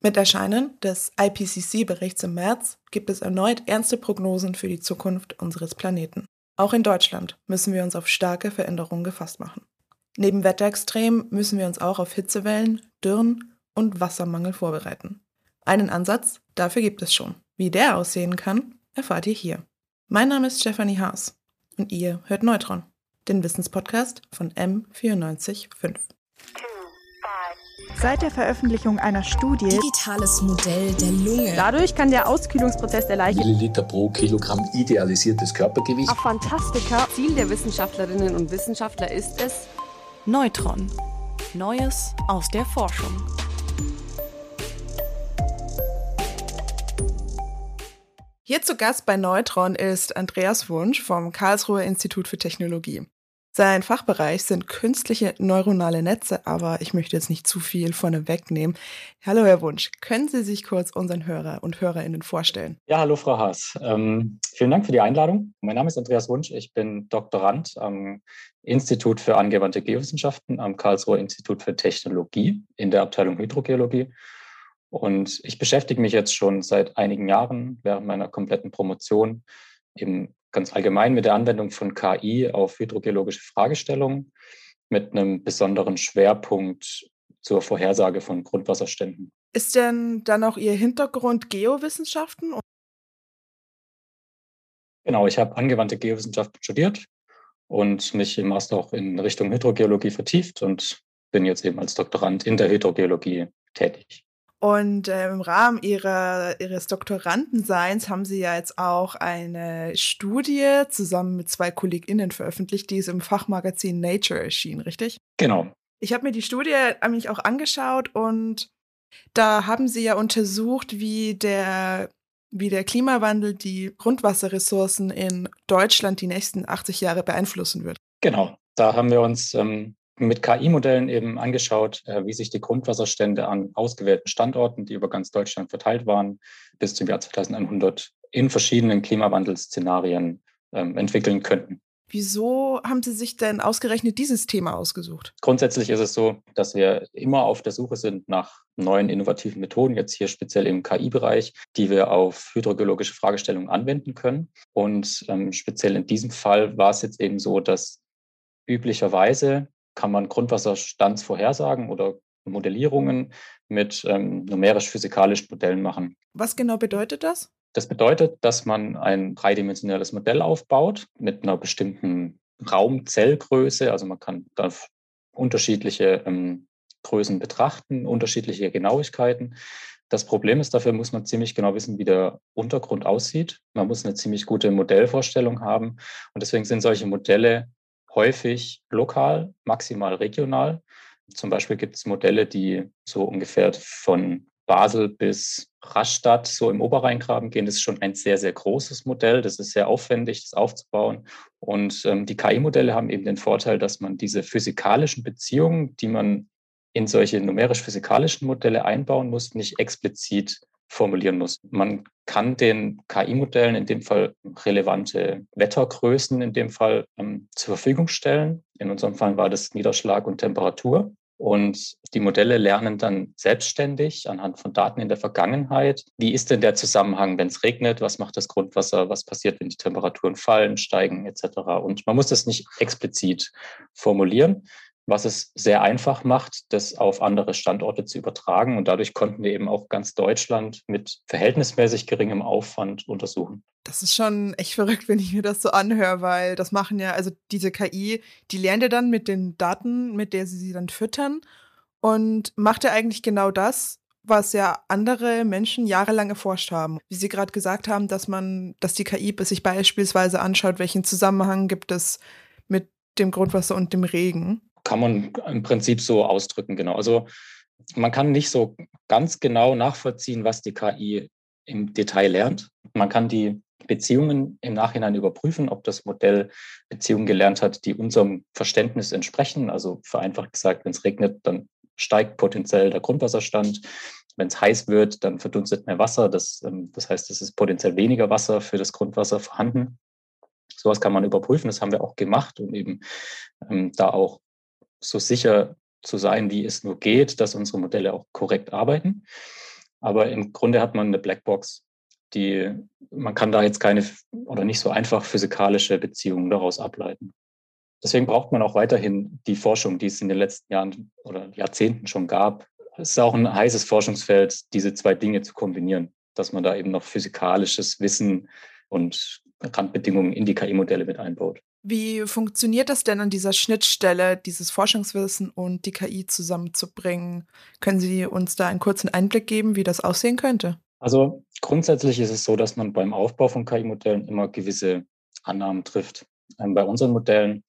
Mit Erscheinen des IPCC-Berichts im März gibt es erneut ernste Prognosen für die Zukunft unseres Planeten. Auch in Deutschland müssen wir uns auf starke Veränderungen gefasst machen. Neben Wetterextremen müssen wir uns auch auf Hitzewellen, Dürren und Wassermangel vorbereiten. Einen Ansatz dafür gibt es schon. Wie der aussehen kann, erfahrt ihr hier. Mein Name ist Stefanie Haas und ihr hört Neutron, den Wissenspodcast von M945. Seit der Veröffentlichung einer Studie Digitales Modell der Lunge. Dadurch kann der Auskühlungsprozess der Leiche Milliliter pro Kilogramm idealisiertes Körpergewicht. auf Fantastika Ziel der Wissenschaftlerinnen und Wissenschaftler ist es, Neutron. Neues aus der Forschung. Hier zu Gast bei Neutron ist Andreas Wunsch vom Karlsruher Institut für Technologie. Sein Fachbereich sind künstliche neuronale Netze, aber ich möchte jetzt nicht zu viel vorne wegnehmen. Hallo Herr Wunsch, können Sie sich kurz unseren Hörer und Hörerinnen vorstellen? Ja, hallo Frau Haas. Ähm, vielen Dank für die Einladung. Mein Name ist Andreas Wunsch. Ich bin Doktorand am Institut für angewandte Geowissenschaften am Karlsruher Institut für Technologie in der Abteilung Hydrogeologie. Und ich beschäftige mich jetzt schon seit einigen Jahren während meiner kompletten Promotion eben ganz allgemein mit der Anwendung von KI auf hydrogeologische Fragestellungen mit einem besonderen Schwerpunkt zur Vorhersage von Grundwasserständen. Ist denn dann auch Ihr Hintergrund Geowissenschaften? Genau, ich habe angewandte Geowissenschaften studiert und mich im Master auch in Richtung Hydrogeologie vertieft und bin jetzt eben als Doktorand in der Hydrogeologie tätig. Und äh, im Rahmen ihrer, ihres Doktorandenseins haben sie ja jetzt auch eine Studie zusammen mit zwei KollegInnen veröffentlicht, die ist im Fachmagazin Nature erschienen, richtig? Genau. Ich habe mir die Studie nämlich auch angeschaut und da haben sie ja untersucht, wie der, wie der Klimawandel die Grundwasserressourcen in Deutschland die nächsten 80 Jahre beeinflussen wird. Genau. Da haben wir uns ähm, mit KI-Modellen eben angeschaut, äh, wie sich die Grundwasserstände an ausgewählten Standorten, die über ganz Deutschland verteilt waren, bis zum Jahr 2100 in verschiedenen Klimawandelszenarien ähm, entwickeln könnten. Wieso haben Sie sich denn ausgerechnet dieses Thema ausgesucht? Grundsätzlich ist es so, dass wir immer auf der Suche sind nach neuen innovativen Methoden, jetzt hier speziell im KI-Bereich, die wir auf hydrogeologische Fragestellungen anwenden können. Und ähm, speziell in diesem Fall war es jetzt eben so, dass üblicherweise kann man Grundwasserstandsvorhersagen oder Modellierungen mit ähm, numerisch-physikalischen Modellen machen. Was genau bedeutet das? Das bedeutet, dass man ein dreidimensionales Modell aufbaut mit einer bestimmten Raumzellgröße. Also man kann da unterschiedliche ähm, Größen betrachten, unterschiedliche Genauigkeiten. Das Problem ist, dafür muss man ziemlich genau wissen, wie der Untergrund aussieht. Man muss eine ziemlich gute Modellvorstellung haben. Und deswegen sind solche Modelle häufig lokal, maximal regional. Zum Beispiel gibt es Modelle, die so ungefähr von Basel bis Rastatt so im Oberrheingraben gehen. Das ist schon ein sehr, sehr großes Modell. Das ist sehr aufwendig, das aufzubauen. Und ähm, die KI-Modelle haben eben den Vorteil, dass man diese physikalischen Beziehungen, die man in solche numerisch-physikalischen Modelle einbauen muss, nicht explizit formulieren muss. Man kann den KI-Modellen in dem Fall relevante Wettergrößen in dem Fall ähm, zur Verfügung stellen. In unserem Fall war das Niederschlag und Temperatur. Und die Modelle lernen dann selbstständig anhand von Daten in der Vergangenheit. Wie ist denn der Zusammenhang, wenn es regnet? Was macht das Grundwasser? Was passiert, wenn die Temperaturen fallen, steigen etc.? Und man muss das nicht explizit formulieren was es sehr einfach macht, das auf andere Standorte zu übertragen. Und dadurch konnten wir eben auch ganz Deutschland mit verhältnismäßig geringem Aufwand untersuchen. Das ist schon echt verrückt, wenn ich mir das so anhöre, weil das machen ja, also diese KI, die lernt ja dann mit den Daten, mit der sie sie dann füttern und macht ja eigentlich genau das, was ja andere Menschen jahrelang erforscht haben. Wie Sie gerade gesagt haben, dass man, dass die KI sich beispielsweise anschaut, welchen Zusammenhang gibt es mit dem Grundwasser und dem Regen kann man im Prinzip so ausdrücken, genau. Also man kann nicht so ganz genau nachvollziehen, was die KI im Detail lernt. Man kann die Beziehungen im Nachhinein überprüfen, ob das Modell Beziehungen gelernt hat, die unserem Verständnis entsprechen. Also vereinfacht gesagt, wenn es regnet, dann steigt potenziell der Grundwasserstand. Wenn es heiß wird, dann verdunstet mehr Wasser. Das, ähm, das heißt, es ist potenziell weniger Wasser für das Grundwasser vorhanden. Sowas kann man überprüfen. Das haben wir auch gemacht und eben ähm, da auch so sicher zu sein, wie es nur geht, dass unsere Modelle auch korrekt arbeiten. Aber im Grunde hat man eine Blackbox, die man kann da jetzt keine oder nicht so einfach physikalische Beziehungen daraus ableiten. Deswegen braucht man auch weiterhin die Forschung, die es in den letzten Jahren oder Jahrzehnten schon gab. Es ist auch ein heißes Forschungsfeld, diese zwei Dinge zu kombinieren, dass man da eben noch physikalisches Wissen und Randbedingungen in die KI-Modelle mit einbaut. Wie funktioniert das denn an dieser Schnittstelle, dieses Forschungswissen und die KI zusammenzubringen? Können Sie uns da einen kurzen Einblick geben, wie das aussehen könnte? Also grundsätzlich ist es so, dass man beim Aufbau von KI-Modellen immer gewisse Annahmen trifft. Ähm, bei unseren Modellen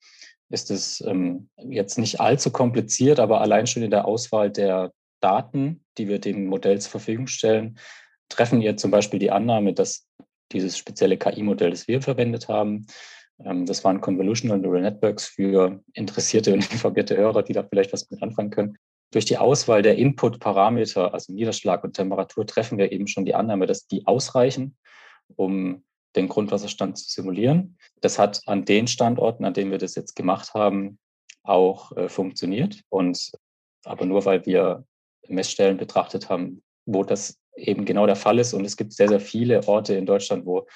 ist es ähm, jetzt nicht allzu kompliziert, aber allein schon in der Auswahl der Daten, die wir dem Modell zur Verfügung stellen, treffen wir zum Beispiel die Annahme, dass dieses spezielle KI-Modell, das wir verwendet haben, das waren Convolutional Neural Networks für interessierte und informierte Hörer, die da vielleicht was mit anfangen können. Durch die Auswahl der Input-Parameter, also Niederschlag und Temperatur, treffen wir eben schon die Annahme, dass die ausreichen, um den Grundwasserstand zu simulieren. Das hat an den Standorten, an denen wir das jetzt gemacht haben, auch äh, funktioniert. Und aber nur weil wir Messstellen betrachtet haben, wo das eben genau der Fall ist. Und es gibt sehr, sehr viele Orte in Deutschland, wo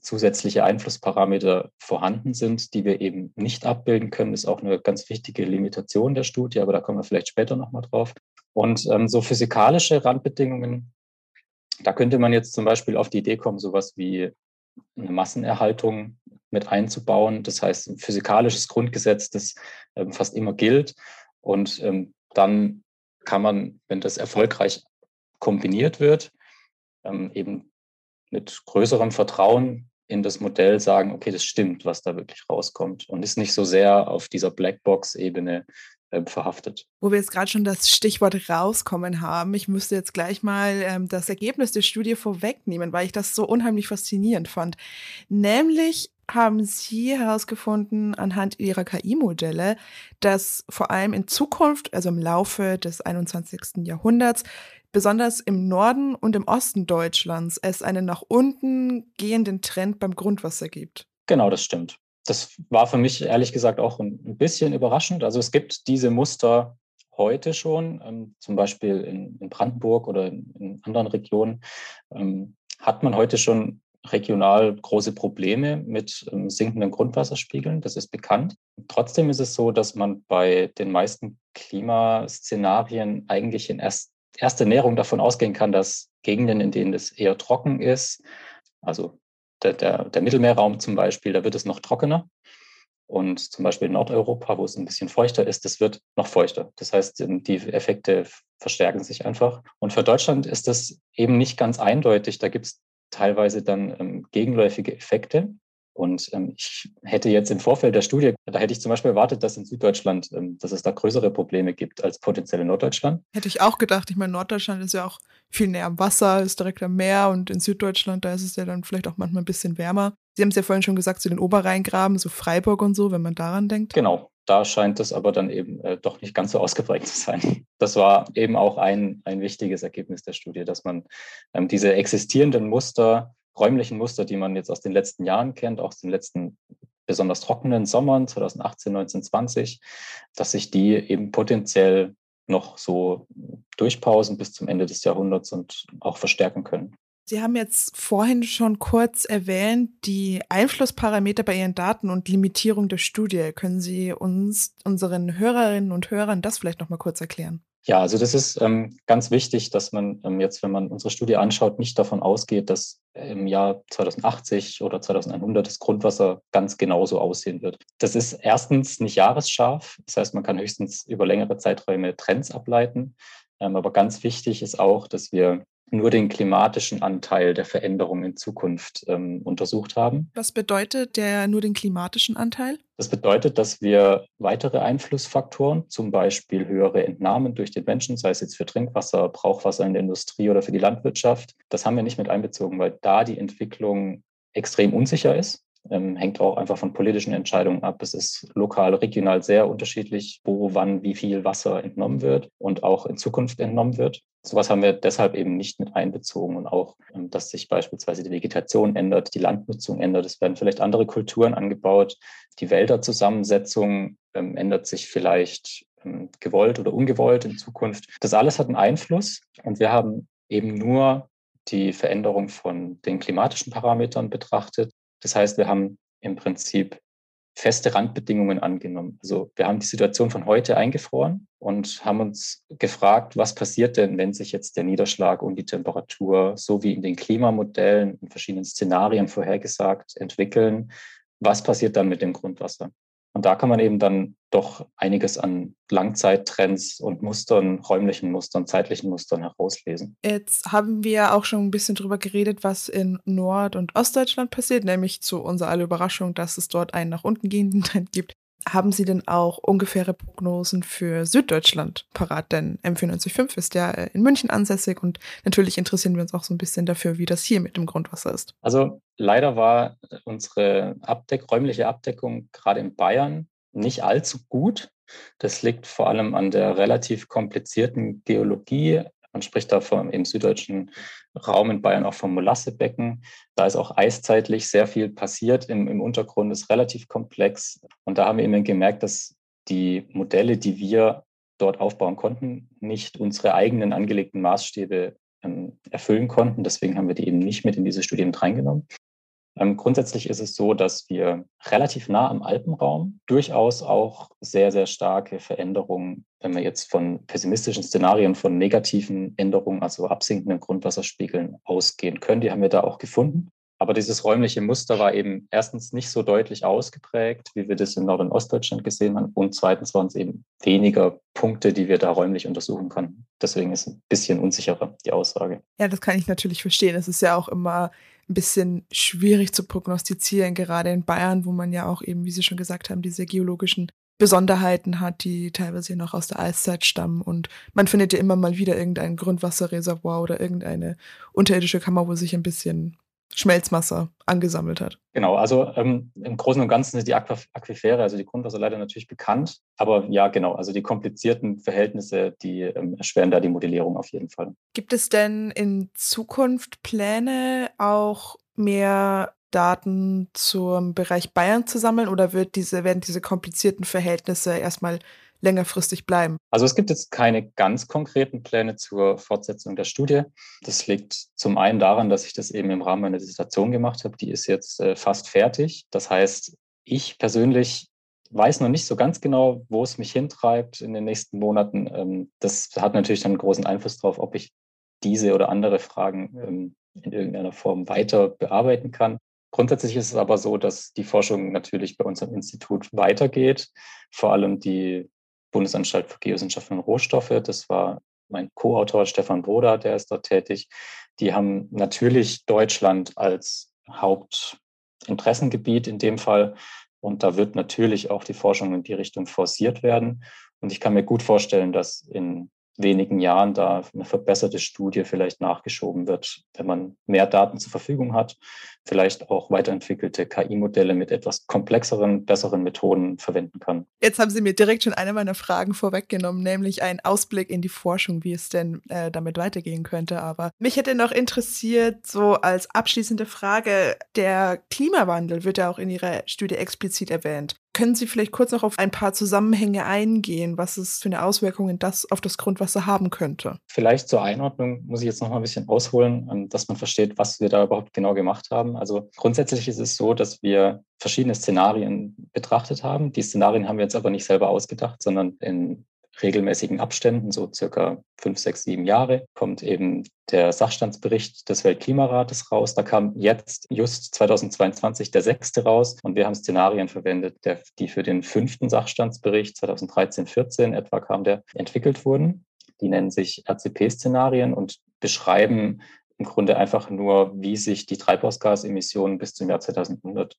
zusätzliche Einflussparameter vorhanden sind, die wir eben nicht abbilden können. Ist auch eine ganz wichtige Limitation der Studie, aber da kommen wir vielleicht später nochmal drauf. Und ähm, so physikalische Randbedingungen, da könnte man jetzt zum Beispiel auf die Idee kommen, sowas wie eine Massenerhaltung mit einzubauen. Das heißt, ein physikalisches Grundgesetz, das ähm, fast immer gilt. Und ähm, dann kann man, wenn das erfolgreich kombiniert wird, ähm, eben mit größerem Vertrauen in das Modell sagen, okay, das stimmt, was da wirklich rauskommt und ist nicht so sehr auf dieser Blackbox-Ebene äh, verhaftet. Wo wir jetzt gerade schon das Stichwort rauskommen haben, ich müsste jetzt gleich mal ähm, das Ergebnis der Studie vorwegnehmen, weil ich das so unheimlich faszinierend fand. Nämlich haben Sie herausgefunden anhand Ihrer KI-Modelle, dass vor allem in Zukunft, also im Laufe des 21. Jahrhunderts, besonders im Norden und im Osten Deutschlands es einen nach unten gehenden Trend beim Grundwasser gibt. Genau, das stimmt. Das war für mich ehrlich gesagt auch ein bisschen überraschend. Also es gibt diese Muster heute schon, ähm, zum Beispiel in, Brandenburg oder in, in anderen Regionen, ähm, hat man heute schon regional große Probleme mit ähm, sinkenden Grundwasserspiegeln. Das ist bekannt. Trotzdem ist es so, dass man bei den meisten Klimaszenarien eigentlich in erst erste Näherung davon ausgehen kann, dass Gegenden, in denen es eher trocken ist, also der, der, der Mittelmeerraum zum Beispiel, da wird es noch trockener. Und zum Beispiel in Nordeuropa, wo es ein bisschen feuchter ist, das wird noch feuchter. Das heißt, die Effekte verstärken sich einfach. Und für Deutschland ist das eben nicht ganz eindeutig. Da gibt es teilweise dann ähm, gegenläufige Effekte. Und ähm, ich hätte jetzt im Vorfeld der Studie, da hätte ich zum Beispiel erwartet, dass in Süddeutschland, ähm, dass es da größere Probleme gibt als potenziell in Norddeutschland. Hätte ich auch gedacht. Ich meine, Norddeutschland ist ja auch viel näher am Wasser, ist direkt am Meer und in Süddeutschland, da ist es ja dann vielleicht auch manchmal ein bisschen wärmer. Sie haben es ja vorhin schon gesagt, zu den Oberrheingraben, so Freiburg und so, wenn man daran denkt. Genau, da scheint es aber dann eben äh, doch nicht ganz so ausgeprägt zu sein. Das war eben auch ein, ein wichtiges Ergebnis der Studie, dass man ähm, diese existierenden Muster räumlichen Muster, die man jetzt aus den letzten Jahren kennt, auch aus den letzten besonders trockenen Sommern 2018, 19, 20, dass sich die eben potenziell noch so durchpausen bis zum Ende des Jahrhunderts und auch verstärken können. Sie haben jetzt vorhin schon kurz erwähnt, die Einflussparameter bei Ihren Daten und Limitierung der Studie. Können Sie uns, unseren Hörerinnen und Hörern, das vielleicht noch mal kurz erklären? Ja, also das ist ähm, ganz wichtig, dass man ähm, jetzt, wenn man unsere Studie anschaut, nicht davon ausgeht, dass im Jahr 2080 oder 2100 das Grundwasser ganz genauso aussehen wird. Das ist erstens nicht jahresscharf. Das heißt, man kann höchstens über längere Zeiträume Trends ableiten. Ähm, aber ganz wichtig ist auch, dass wir nur den klimatischen Anteil der Veränderung in Zukunft ähm, untersucht haben. Was bedeutet der nur den klimatischen Anteil? Das bedeutet, dass wir weitere Einflussfaktoren, zum Beispiel höhere Entnahmen durch den Menschen, sei es jetzt für Trinkwasser, Brauchwasser in der Industrie oder für die Landwirtschaft, das haben wir nicht mit einbezogen, weil da die Entwicklung extrem unsicher ist ähm, hängt auch einfach von politischen Entscheidungen ab. Es ist lokal, regional sehr unterschiedlich, wo, wann, wie viel Wasser entnommen wird und auch in Zukunft entnommen wird. Sowas haben wir deshalb eben nicht mit einbezogen und auch, ähm, dass sich beispielsweise die Vegetation ändert, die Landnutzung ändert. Es werden vielleicht andere Kulturen angebaut. Die Wälderzusammensetzung ähm, ändert sich vielleicht ähm, gewollt oder ungewollt in Zukunft. Das alles hat einen Einfluss und wir haben eben nur die Veränderung von den klimatischen Parametern betrachtet. Das heißt, wir haben im Prinzip feste Randbedingungen angenommen. Also wir haben die Situation von heute eingefroren und haben uns gefragt, was passiert denn, wenn sich jetzt der Niederschlag und die Temperatur so wie in den Klimamodellen in verschiedenen Szenarien vorhergesagt entwickeln. Was passiert dann mit dem Grundwasser? Und da kann man eben dann doch einiges an Langzeittrends und Mustern, räumlichen Mustern, zeitlichen Mustern herauslesen. Jetzt haben wir auch schon ein bisschen drüber geredet, was in Nord- und Ostdeutschland passiert, nämlich zu unserer aller Überraschung, dass es dort einen nach unten gehenden Trend gibt. Haben Sie denn auch ungefähre Prognosen für Süddeutschland parat? Denn M495 ist ja äh, in München ansässig und natürlich interessieren wir uns auch so ein bisschen dafür, wie das hier mit dem Grundwasser ist. Also leider war unsere Abdeck räumliche Abdeckung gerade in Bayern nicht allzu gut. Das liegt vor allem an der relativ komplizierten Geologie man spricht da vom, im süddeutschen Raum in Bayern auch vom Molassebecken. Da ist auch eiszeitlich sehr viel passiert. Im, Im Untergrund ist relativ komplex. Und da haben wir eben gemerkt, dass die Modelle, die wir dort aufbauen konnten, nicht unsere eigenen angelegten Maßstäbe ähm, erfüllen konnten. Deswegen haben wir die eben nicht mit in diese Studie mit reingenommen. Ähm, grundsätzlich ist es so, dass wir relativ nah am Alpenraum durchaus auch sehr, sehr starke Veränderungen, wenn wir jetzt von pessimistischen Szenarien, von negativen Änderungen, also absinkenden Grundwasserspiegeln ausgehen können. Die haben wir da auch gefunden. Aber dieses räumliche Muster war eben erstens nicht so deutlich ausgeprägt, wie wir das in Nord- und Ostdeutschland gesehen haben. Und zweitens waren es eben weniger Punkte, die wir da räumlich untersuchen konnten. Deswegen ist ein bisschen unsicherer die Aussage. Ja, das kann ich natürlich verstehen. Es ist ja auch immer ein bisschen schwierig zu prognostizieren, gerade in Bayern, wo man ja auch eben, wie Sie schon gesagt haben, diese geologischen Besonderheiten hat, die teilweise noch aus der Eiszeit stammen. Und man findet ja immer mal wieder irgendein Grundwasserreservoir oder irgendeine unterirdische Kammer, wo sich ein bisschen Schmelzmasse angesammelt hat. Genau, also ähm, im Großen und Ganzen sind die Aquif Aquifere, also die Grundwasserleiter natürlich bekannt. Aber ja, genau, also die komplizierten Verhältnisse, die ähm, erschweren da die Modellierung auf jeden Fall. Gibt es denn in Zukunft Pläne, auch mehr Daten zum Bereich Bayern zu sammeln oder wird diese, werden diese komplizierten Verhältnisse erstmal längerfristig bleiben? Also es gibt jetzt keine ganz konkreten Pläne zur Fortsetzung der Studie. Das liegt zum einen daran, dass ich das eben im Rahmen meiner Dissertation gemacht habe. Die ist jetzt äh, fast fertig. Das heißt, ich persönlich weiß noch nicht so ganz genau, wo es mich hintreibt in den nächsten Monaten. Ähm, das hat natürlich dann großen Einfluss darauf, ob ich diese oder andere Fragen ähm, in irgendeiner Form weiter bearbeiten kann. Grundsätzlich ist es aber so, dass die Forschung natürlich bei unserem Institut weitergeht. Vor allem die Bundesanstalt für Geowissenschaften und Rohstoffe. Das war mein Co-Autor Stefan Broda, der ist dort tätig. Die haben natürlich Deutschland als Hauptinteressengebiet in dem Fall. Und da wird natürlich auch die Forschung in die Richtung forciert werden. Und ich kann mir gut vorstellen, dass in wenigen Jahren da eine verbesserte Studie vielleicht nachgeschoben wird, wenn man mehr Daten zur Verfügung hat, vielleicht auch weiterentwickelte KI-Modelle mit etwas komplexeren, besseren Methoden verwenden kann. Jetzt haben Sie mir direkt schon eine meiner Fragen vorweggenommen, nämlich einen Ausblick in die Forschung, wie es denn äh, damit weitergehen könnte. Aber mich hätte noch interessiert, so als abschließende Frage, der Klimawandel wird ja auch in Ihrer Studie explizit erwähnt. Können Sie vielleicht kurz noch auf ein paar Zusammenhänge eingehen, was es für eine Auswirkung das auf das Grundwasser haben könnte? Vielleicht zur Einordnung muss ich jetzt noch mal ein bisschen ausholen, ähm, dass man versteht, was wir da überhaupt genau gemacht haben. Also grundsätzlich ist es so, dass wir verschiedene Szenarien betrachtet haben. Die Szenarien haben wir jetzt aber nicht selber ausgedacht, sondern in regelmäßigen Abständen, so circa fünf, sechs, sieben Jahre, kommt eben der Sachstandsbericht des Weltklimarates raus. Da kam jetzt just 2022 der sechste raus und wir haben Szenarien verwendet, der, die für den fünften Sachstandsbericht 2013, 14 etwa kam, der entwickelt wurden. Die nennen sich RCP-Szenarien und beschreiben im Grunde einfach nur, wie sich die Treibhausgasemissionen bis zum Jahr 2100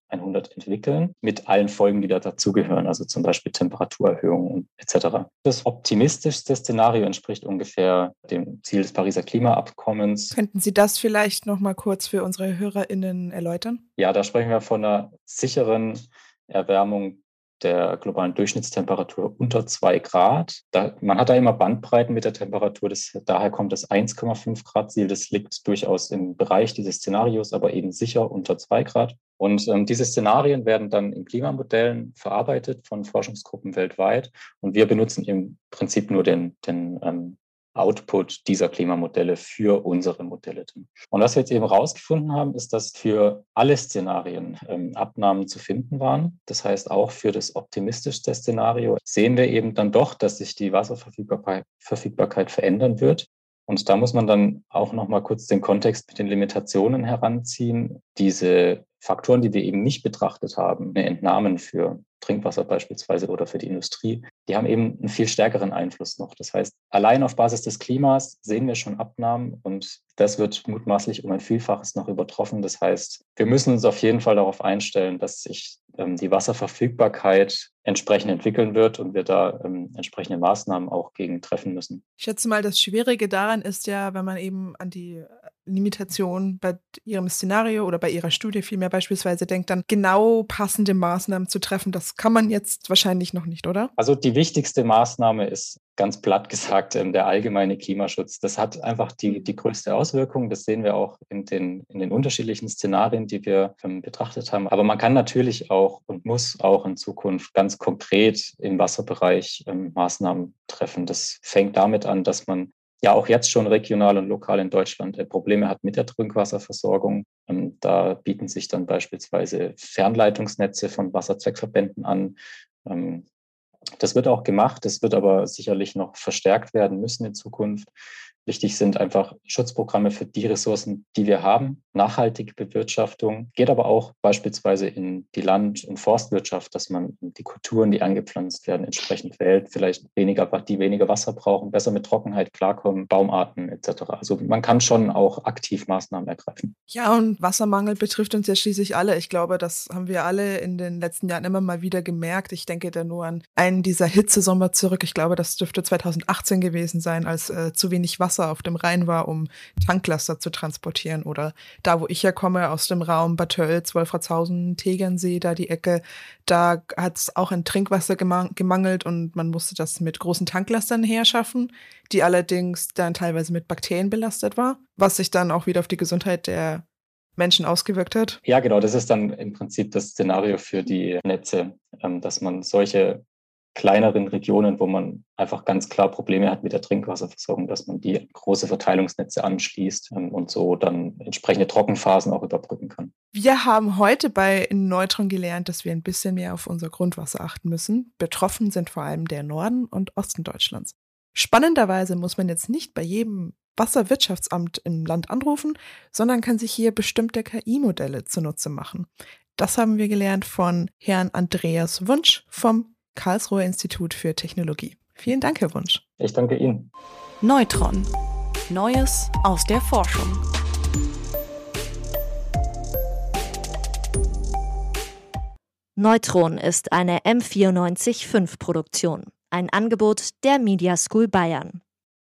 entwickeln, mit allen Folgen, die da dazugehören, also zum Beispiel Temperaturerhöhungen etc. Das optimistischste Szenario entspricht ungefähr dem Ziel des Pariser Klimaabkommens. Könnten Sie das vielleicht noch mal kurz für unsere HörerInnen erläutern? Ja, da sprechen wir von einer sicheren Erwärmung der globalen Durchschnittstemperatur unter zwei Grad. Da, man hat da immer Bandbreiten mit der Temperatur. Das, daher kommt das 1,5 Grad Ziel. Das liegt durchaus im Bereich dieses Szenarios, aber eben sicher unter zwei Grad. Und ähm, diese Szenarien werden dann in Klimamodellen verarbeitet von Forschungsgruppen weltweit. Und wir benutzen im Prinzip nur den, den ähm, Output dieser Klimamodelle für unsere Modelle. Und was wir jetzt eben herausgefunden haben, ist, dass für alle Szenarien ähm, Abnahmen zu finden waren. Das heißt, auch für das optimistischste Szenario sehen wir eben dann doch, dass sich die Wasserverfügbarkeit Verfügbarkeit verändern wird. Und da muss man dann auch noch mal kurz den Kontext mit den Limitationen heranziehen. Diese Faktoren, die wir eben nicht betrachtet haben, Entnahmen für Trinkwasser beispielsweise oder für die Industrie, die haben eben einen viel stärkeren Einfluss noch. Das heißt, allein auf Basis des Klimas sehen wir schon Abnahmen und das wird mutmaßlich um ein Vielfaches noch übertroffen. Das heißt, wir müssen uns auf jeden Fall darauf einstellen, dass sich die Wasserverfügbarkeit entsprechend entwickeln wird und wir da ähm, entsprechende Maßnahmen auch gegen treffen müssen. Ich schätze mal, das Schwierige daran ist ja, wenn man eben an die Limitation bei Ihrem Szenario oder bei Ihrer Studie vielmehr beispielsweise denkt, dann genau passende Maßnahmen zu treffen. Das kann man jetzt wahrscheinlich noch nicht, oder? Also die wichtigste Maßnahme ist ganz platt gesagt ähm, der allgemeine Klimaschutz. Das hat einfach die, die größte Auswirkung. Das sehen wir auch in den, in den unterschiedlichen Szenarien, die wir ähm, betrachtet haben. Aber man kann natürlich auch und muss auch in Zukunft ganz konkret im Wasserbereich ähm, Maßnahmen treffen. Das fängt damit an, dass man ja auch jetzt schon regional und lokal in Deutschland äh, Probleme hat mit der Trinkwasserversorgung. Da bieten sich dann beispielsweise Fernleitungsnetze von Wasserzweckverbänden an. Das wird auch gemacht, das wird aber sicherlich noch verstärkt werden müssen in Zukunft. Wichtig sind einfach Schutzprogramme für die Ressourcen, die wir haben, nachhaltige Bewirtschaftung, geht aber auch beispielsweise in die Land- und Forstwirtschaft, dass man die Kulturen, die angepflanzt werden, entsprechend wählt, vielleicht weniger, die weniger Wasser brauchen, besser mit Trockenheit klarkommen, Baumarten etc. Also man kann schon auch aktiv Maßnahmen ergreifen. Ja, und Wassermangel betrifft uns ja schließlich alle. Ich glaube, das haben wir alle in den letzten Jahren immer mal wieder gemerkt. Ich denke da nur an einen dieser Hitzesommer zurück. Ich glaube, das dürfte 2018 gewesen sein, als äh, zu wenig Wasser Wasser auf dem Rhein war, um Tanklaster zu transportieren. Oder da, wo ich herkomme, aus dem Raum Bad Tölz, Wolfratshausen, Tegernsee, da die Ecke, da hat es auch an Trinkwasser gemangelt und man musste das mit großen Tanklastern herschaffen, die allerdings dann teilweise mit Bakterien belastet war, was sich dann auch wieder auf die Gesundheit der Menschen ausgewirkt hat? Ja, genau. Das ist dann im Prinzip das Szenario für die Netze, ähm, dass man solche kleineren Regionen, wo man einfach ganz klar Probleme hat mit der Trinkwasserversorgung, dass man die große Verteilungsnetze anschließt ähm, und so dann entsprechende Trockenphasen auch überbrücken kann. Wir haben heute bei Neutron gelernt, dass wir ein bisschen mehr auf unser Grundwasser achten müssen. Betroffen sind vor allem der Norden und Osten Deutschlands. Spannenderweise muss man jetzt nicht bei jedem Wasserwirtschaftsamt im Land anrufen, sondern kann sich hier bestimmte KI-Modelle zunutze machen. Das haben wir gelernt von Herrn Andreas Wunsch vom Karlsruher Institut für Technologie. Vielen Dank, Herr Wunsch. Ich danke Ihnen. Neutron. Neues aus der Forschung. Neutron ist eine M945 Produktion, ein Angebot der Media School Bayern.